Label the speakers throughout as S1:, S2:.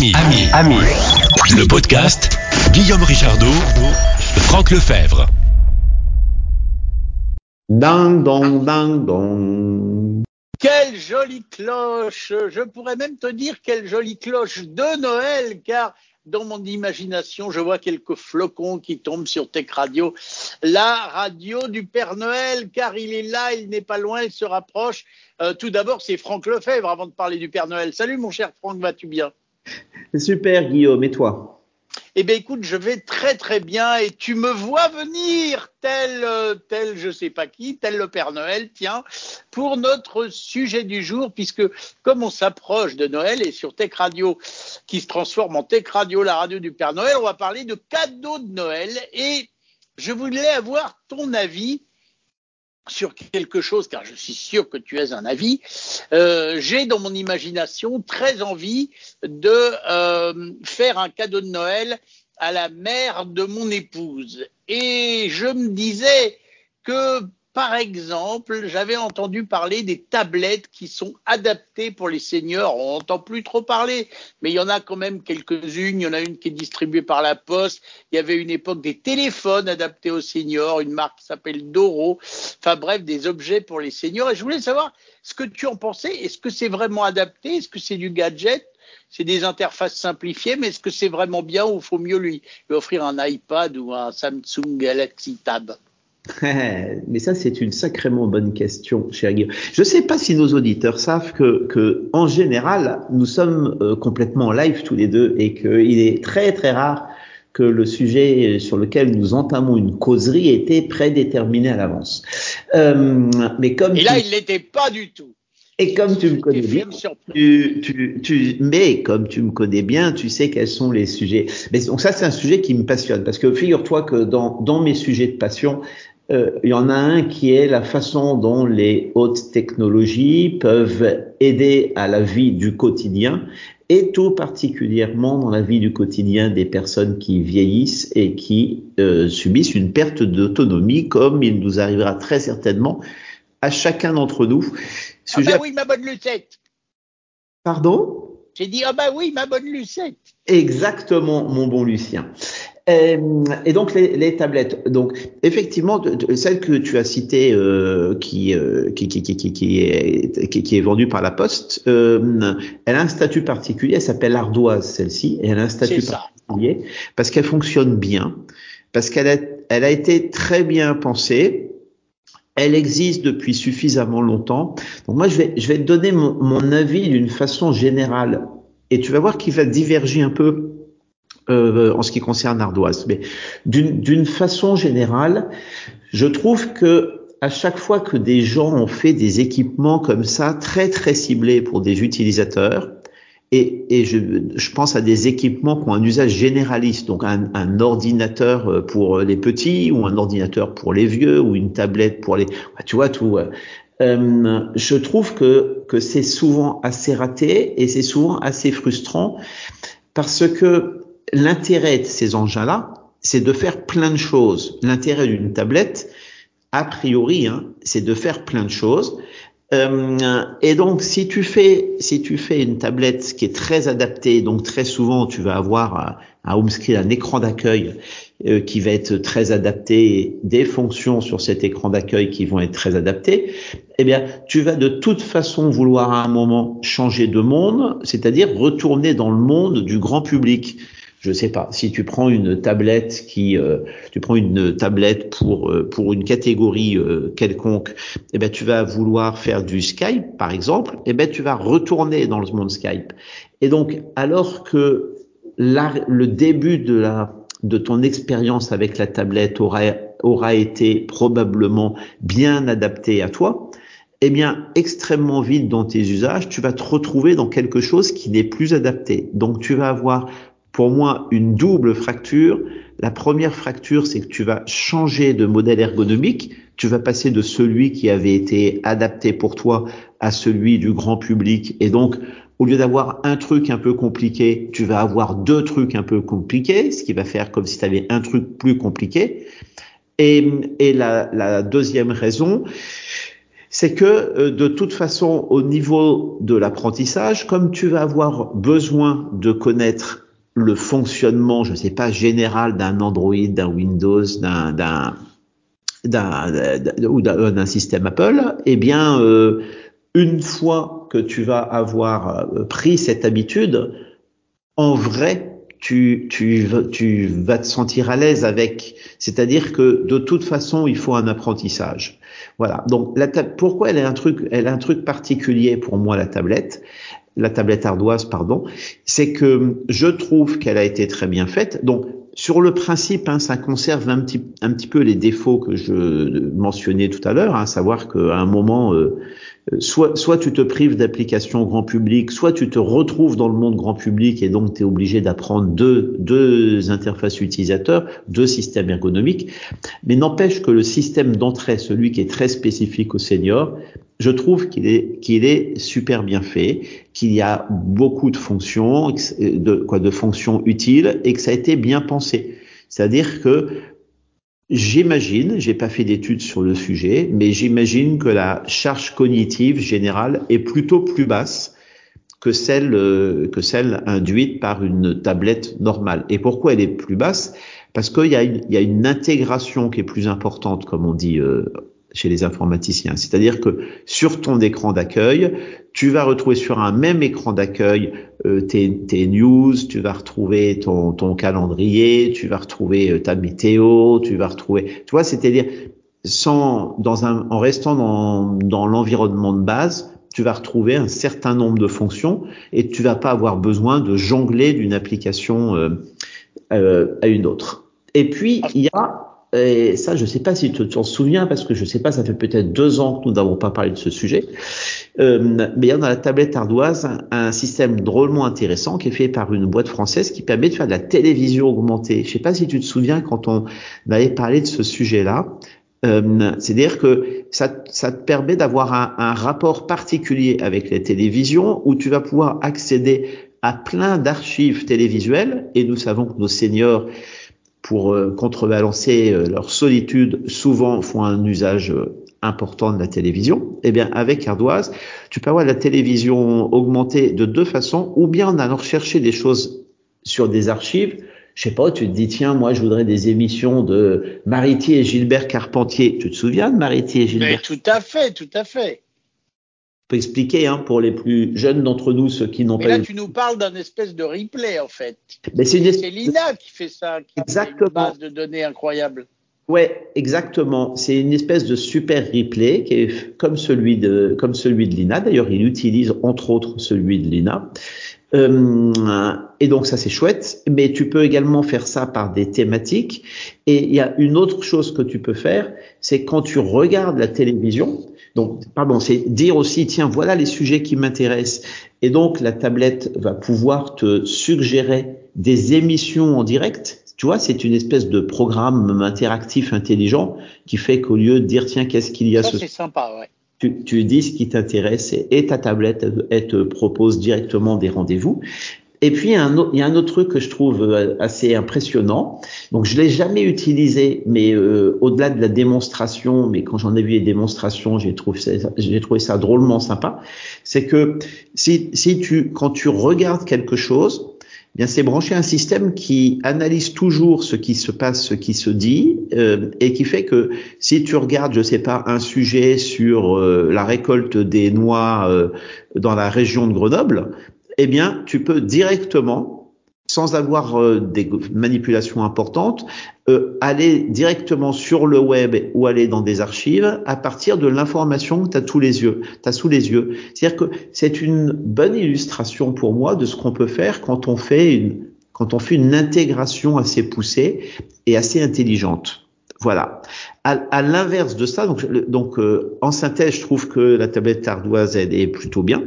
S1: Ami, ami, ami. Le podcast Guillaume Richardot, Franck Lefebvre.
S2: Ding dong, ding dong.
S3: Quelle jolie cloche Je pourrais même te dire quelle jolie cloche de Noël, car dans mon imagination, je vois quelques flocons qui tombent sur Tech Radio. La radio du Père Noël, car il est là, il n'est pas loin, il se rapproche. Euh, tout d'abord, c'est Franck Lefebvre avant de parler du Père Noël. Salut mon cher Franck, vas-tu bien?
S2: Super Guillaume, et toi?
S3: Eh bien, écoute, je vais très très bien. Et tu me vois venir, tel, euh, tel, je sais pas qui, tel le Père Noël, tiens, pour notre sujet du jour, puisque comme on s'approche de Noël et sur Tech Radio, qui se transforme en Tech Radio, la radio du Père Noël, on va parler de cadeaux de Noël. Et je voulais avoir ton avis sur quelque chose, car je suis sûr que tu as un avis, euh, j'ai dans mon imagination très envie de euh, faire un cadeau de Noël à la mère de mon épouse. Et je me disais que par exemple, j'avais entendu parler des tablettes qui sont adaptées pour les seniors. On n'entend plus trop parler, mais il y en a quand même quelques-unes. Il y en a une qui est distribuée par la Poste. Il y avait une époque des téléphones adaptés aux seniors, une marque qui s'appelle Doro. Enfin bref, des objets pour les seniors. Et je voulais savoir ce que tu en pensais. Est-ce que c'est vraiment adapté? Est-ce que c'est du gadget? C'est des interfaces simplifiées, mais est-ce que c'est vraiment bien ou faut mieux lui offrir un iPad ou un Samsung Galaxy Tab?
S2: Mais ça, c'est une sacrément bonne question, cher Guillaume. Je ne sais pas si nos auditeurs savent que, que en général, nous sommes euh, complètement en live tous les deux et qu'il est très très rare que le sujet sur lequel nous entamons une causerie ait été prédéterminé à l'avance.
S3: Euh, mais comme et là, il l'était pas du tout.
S2: Et comme tu me connais bien, tu, tu, tu, mais comme tu me connais bien, tu sais quels sont les sujets. Mais donc ça, c'est un sujet qui me passionne parce que figure-toi que dans, dans mes sujets de passion, il y en a un qui est la façon dont les hautes technologies peuvent aider à la vie du quotidien et tout particulièrement dans la vie du quotidien des personnes qui vieillissent et qui euh, subissent une perte d'autonomie, comme il nous arrivera très certainement à chacun d'entre nous.
S3: Ah bah oui, ma bonne Lucette.
S2: Pardon?
S3: J'ai dit, ah bah oui, ma bonne Lucette.
S2: Exactement, mon bon Lucien. Euh, et donc les, les, tablettes. Donc effectivement, celle que tu as citée, euh, qui, euh, qui, qui, qui, qui, est, qui, est vendue par la Poste, euh, elle a un statut particulier. Elle s'appelle ardoise celle-ci. Elle a un statut particulier parce qu'elle fonctionne bien, parce qu'elle a, elle a été très bien pensée. Elle existe depuis suffisamment longtemps. Donc moi, je vais, je vais te donner mon, mon avis d'une façon générale. Et tu vas voir qu'il va diverger un peu euh, en ce qui concerne Ardoise. Mais d'une façon générale, je trouve que à chaque fois que des gens ont fait des équipements comme ça, très très ciblés pour des utilisateurs, et, et je, je, pense à des équipements qui ont un usage généraliste, donc un, un, ordinateur pour les petits, ou un ordinateur pour les vieux, ou une tablette pour les, tu vois tout. Euh, je trouve que que c'est souvent assez raté et c'est souvent assez frustrant parce que l'intérêt de ces engins-là, c'est de faire plein de choses. L'intérêt d'une tablette, a priori, hein, c'est de faire plein de choses. Euh, et donc, si tu fais, si tu fais une tablette qui est très adaptée, donc très souvent, tu vas avoir un, home screen, un écran d'accueil euh, qui va être très adapté, des fonctions sur cet écran d'accueil qui vont être très adaptées. Eh bien, tu vas de toute façon vouloir à un moment changer de monde, c'est-à-dire retourner dans le monde du grand public je sais pas, si tu prends une tablette qui, euh, tu prends une tablette pour euh, pour une catégorie euh, quelconque, eh ben tu vas vouloir faire du Skype par exemple, eh ben tu vas retourner dans le monde Skype. Et donc alors que le début de la de ton expérience avec la tablette aura aura été probablement bien adapté à toi, eh bien, extrêmement vite dans tes usages, tu vas te retrouver dans quelque chose qui n'est plus adapté. Donc, tu vas avoir pour moi une double fracture. La première fracture, c'est que tu vas changer de modèle ergonomique. Tu vas passer de celui qui avait été adapté pour toi à celui du grand public. Et donc, au lieu d'avoir un truc un peu compliqué, tu vas avoir deux trucs un peu compliqués, ce qui va faire comme si tu avais un truc plus compliqué. Et, la deuxième raison, c'est que euh, de toute façon, au niveau de l'apprentissage, comme tu vas avoir besoin de connaître le fonctionnement, je ne sais pas, général d'un Android, d'un Windows, d'un d'un ou d'un système Apple, eh bien, euh, une fois que tu vas avoir euh, pris cette habitude, en vrai, tu, tu, tu vas te sentir à l'aise avec. C'est-à-dire que de toute façon, il faut un apprentissage. Voilà. Donc, la pourquoi elle est un truc, elle a un truc particulier pour moi la tablette, la tablette ardoise, pardon, c'est que je trouve qu'elle a été très bien faite. Donc, sur le principe, hein, ça conserve un petit, un petit peu les défauts que je mentionnais tout à l'heure, à hein, savoir qu'à un moment, euh, soit, soit tu te prives d'applications grand public, soit tu te retrouves dans le monde grand public et donc tu es obligé d'apprendre deux, deux interfaces utilisateurs, deux systèmes ergonomiques. Mais n'empêche que le système d'entrée, celui qui est très spécifique aux seniors, je trouve qu'il est, qu'il est super bien fait, qu'il y a beaucoup de fonctions, de, quoi, de fonctions utiles et que ça a été bien pensé. C'est-à-dire que J'imagine, j'ai pas fait d'études sur le sujet, mais j'imagine que la charge cognitive générale est plutôt plus basse que celle euh, que celle induite par une tablette normale. Et pourquoi elle est plus basse? Parce qu'il y, a une, y a une intégration qui est plus importante, comme on dit euh, chez les informaticiens. C'est-à-dire que sur ton écran d'accueil, tu vas retrouver sur un même écran d'accueil euh, tes, news, tu vas retrouver ton, calendrier, tu vas retrouver euh, ta météo, tu vas retrouver, tu vois, c'est-à-dire sans, en restant dans, dans l'environnement de base, tu vas retrouver un certain nombre de fonctions et tu vas pas avoir besoin de jongler d'une application euh, à une autre. Et puis il y a et ça, je ne sais pas si tu t'en souviens, parce que je ne sais pas, ça fait peut-être deux ans que nous n'avons pas parlé de ce sujet. Euh, mais il y a dans la tablette ardoise un système drôlement intéressant qui est fait par une boîte française qui permet de faire de la télévision augmentée. Je ne sais pas si tu te souviens quand on avait parlé de ce sujet-là. Euh, C'est-à-dire que ça, te permet d'avoir un, un rapport particulier avec les télévisions où tu vas pouvoir accéder à plein d'archives télévisuelles et nous savons que nos seniors pour euh, contrebalancer euh, leur solitude, souvent font un usage euh, important de la télévision. Eh bien, avec Ardoise, tu peux avoir la télévision augmentée de deux façons, ou bien en allant chercher des choses sur des archives. Je sais pas, tu te dis, tiens, moi, je voudrais des émissions de Maritier et Gilbert Carpentier. Tu te souviens de Maritier et Gilbert? Mais
S3: tout à fait, tout à fait
S2: expliquer hein, pour les plus jeunes d'entre nous, ceux qui n'ont pas.
S3: Mais là, tu nous parles d'un espèce de replay en fait.
S2: Mais c'est
S3: Lina qui fait ça, qui
S2: exactement.
S3: une base de données incroyable.
S2: Ouais, exactement. C'est une espèce de super replay qui est comme celui de comme celui de Lina. D'ailleurs, il utilise entre autres celui de Lina. Euh, et donc ça c'est chouette, mais tu peux également faire ça par des thématiques. Et il y a une autre chose que tu peux faire, c'est quand tu regardes la télévision, donc, pardon, c'est dire aussi, tiens, voilà les sujets qui m'intéressent. Et donc, la tablette va pouvoir te suggérer des émissions en direct. Tu vois, c'est une espèce de programme interactif intelligent qui fait qu'au lieu de dire, tiens, qu'est-ce qu'il y a
S3: Ça, c'est sympa, ouais.
S2: Tu, tu, dis ce qui t'intéresse et, ta tablette elle te propose directement des rendez-vous. Et puis, il y, a un autre, y a un autre truc que je trouve euh, assez impressionnant. Donc, je l'ai jamais utilisé, mais euh, au-delà de la démonstration, mais quand j'en ai vu les démonstrations, j'ai trouvé ça, trouvé ça drôlement sympa. C'est que si, si tu, quand tu regardes quelque chose, bien c'est branché un système qui analyse toujours ce qui se passe, ce qui se dit, euh, et qui fait que si tu regardes, je sais pas, un sujet sur euh, la récolte des noix euh, dans la région de Grenoble, eh bien, tu peux directement, sans avoir euh, des manipulations importantes, euh, aller directement sur le web ou aller dans des archives à partir de l'information que tu as tous les yeux, as sous les yeux. C'est-à-dire que c'est une bonne illustration pour moi de ce qu'on peut faire quand on fait une quand on fait une intégration assez poussée et assez intelligente. Voilà. À, l'inverse de ça, donc, donc euh, en synthèse, je trouve que la tablette ardoise elle est plutôt bien.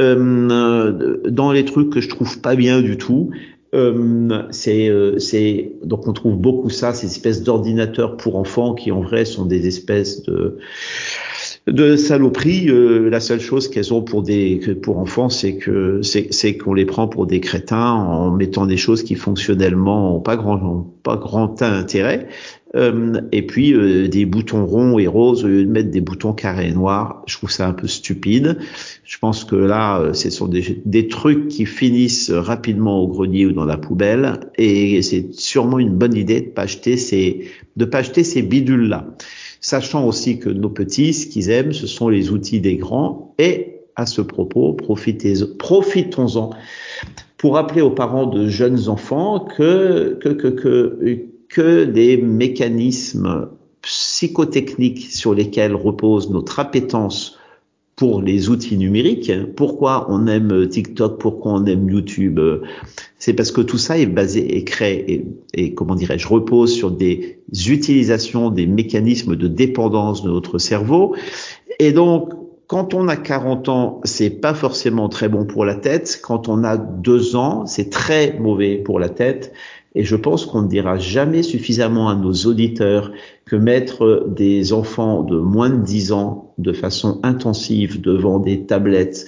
S2: Euh, dans les trucs que je trouve pas bien du tout, euh, c'est c'est donc on trouve beaucoup ça, ces espèces d'ordinateurs pour enfants qui en vrai sont des espèces de de saloperie. Euh, la seule chose qu'elles ont pour des pour enfants, c'est que c'est qu'on les prend pour des crétins en mettant des choses qui fonctionnellement ont pas grand pas grand intérêt. Euh, et puis euh, des boutons ronds et roses au lieu de mettre des boutons carrés et noirs, je trouve ça un peu stupide. Je pense que là, ce sont des, des trucs qui finissent rapidement au grenier ou dans la poubelle, et c'est sûrement une bonne idée de pas acheter ces de pas acheter ces bidules là sachant aussi que nos petits, ce qu'ils aiment, ce sont les outils des grands. Et à ce propos, profitons-en pour rappeler aux parents de jeunes enfants que, que, que, que, que mécanismes psychotechniques sur lesquels repose notre appétence pour les outils numériques. Pourquoi on aime TikTok, pourquoi on aime YouTube? C'est parce que tout ça est basé et créé et, comment dirais-je repose sur des utilisations des mécanismes de dépendance de notre cerveau. Et donc quand on a 40 ans, c'est pas forcément très bon pour la tête. Quand on a deux ans, c'est très mauvais pour la tête. Et je pense qu'on ne dira jamais suffisamment à nos auditeurs que mettre des enfants de moins de 10 ans de façon intensive devant des tablettes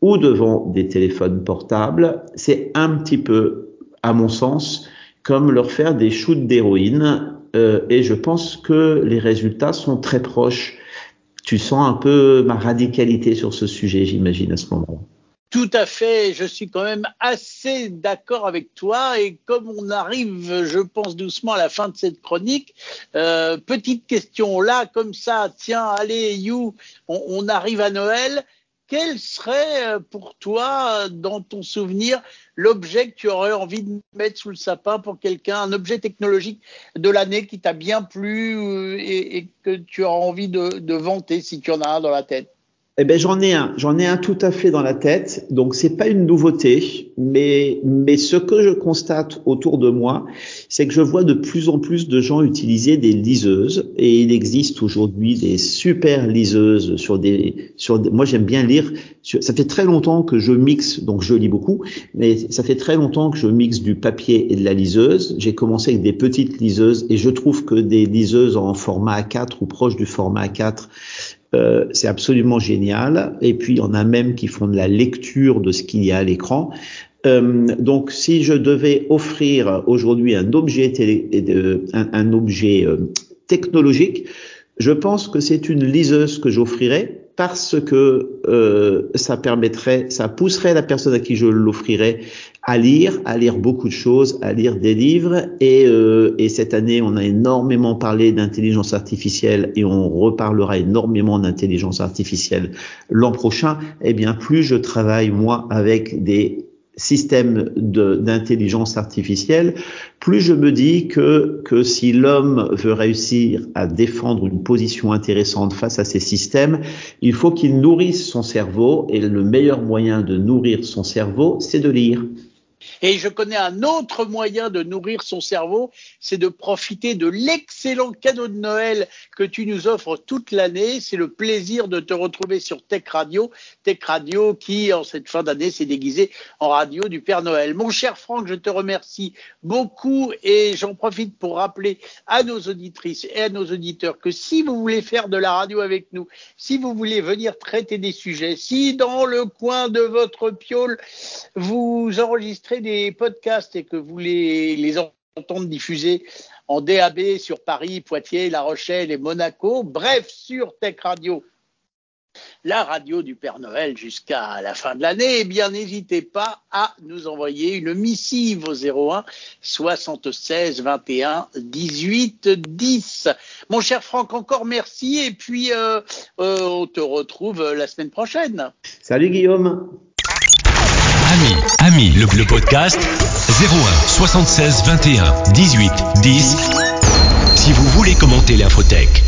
S2: ou devant des téléphones portables, c'est un petit peu, à mon sens, comme leur faire des shoots d'héroïne. Euh, et je pense que les résultats sont très proches. Tu sens un peu ma radicalité sur ce sujet, j'imagine, à ce moment.
S3: Tout à fait, je suis quand même assez d'accord avec toi et comme on arrive, je pense doucement à la fin de cette chronique, euh, petite question là, comme ça, tiens, allez, You, on, arrive à Noël, quel serait euh, pour toi, dans ton souvenir, l'objet que tu aurais envie de mettre sous le sapin pour quelqu'un, un objet technologique de l'année qui t'a bien plu euh, et, et, que tu auras envie de, de vanter si tu en as un dans la tête?
S2: Eh ben j'en ai un, j'en ai un tout à fait dans la tête. Donc c'est pas une nouveauté, mais mais ce que je constate autour de moi, c'est que je vois de plus en plus de gens utiliser des liseuses et il existe aujourd'hui des super liseuses sur des sur moi j'aime bien lire. ça fait très longtemps que je mixe, donc je lis beaucoup, mais ça fait très longtemps que je mixe du papier et de la liseuse. J'ai commencé avec des petites liseuses et je trouve que des liseuses en format A4 ou proche du format A4 euh, c'est absolument génial. Et puis, il y en a même qui font de la lecture de ce qu'il y a à l'écran. Euh, donc, si je devais offrir aujourd'hui un objet, un, objet euh, technologique, je pense que c'est une liseuse que j'offrirais parce que ça permettrait, ça pousserait la personne à qui je l'offrirais à lire, à lire beaucoup de choses, à lire des livres. Et, euh, et cette année, on a énormément parlé d'intelligence artificielle et on reparlera énormément d'intelligence artificielle l'an prochain. Eh bien, plus je travaille moi avec des système d'intelligence artificielle, plus je me dis que, que si l'homme veut réussir à défendre une position intéressante face à ces systèmes, il faut qu'il nourrisse son cerveau et le meilleur moyen de nourrir son cerveau, c'est de lire.
S3: Et je connais un autre moyen de nourrir son cerveau, c'est de profiter de l'excellent cadeau de Noël que tu nous offres toute l'année. C'est le plaisir de te retrouver sur Tech Radio. Tech Radio qui, en cette fin d'année, s'est déguisé en radio du Père Noël. Mon cher Franck, je te remercie beaucoup et j'en profite pour rappeler à nos auditrices et à nos auditeurs que si vous voulez faire de la radio avec nous, si vous voulez venir traiter des sujets, si dans le coin de votre piole, vous enregistrez des podcasts et que vous les, les entendre diffuser en DAB sur Paris, Poitiers, La Rochelle et Monaco, bref, sur Tech Radio, la radio du Père Noël jusqu'à la fin de l'année, eh bien, n'hésitez pas à nous envoyer une missive au 01 76 21 18 10. Mon cher Franck, encore merci et puis euh, euh, on te retrouve la semaine prochaine.
S2: Salut Guillaume.
S1: Ami, le, le podcast 01 76 21 18 10. Si vous voulez commenter l'infotech.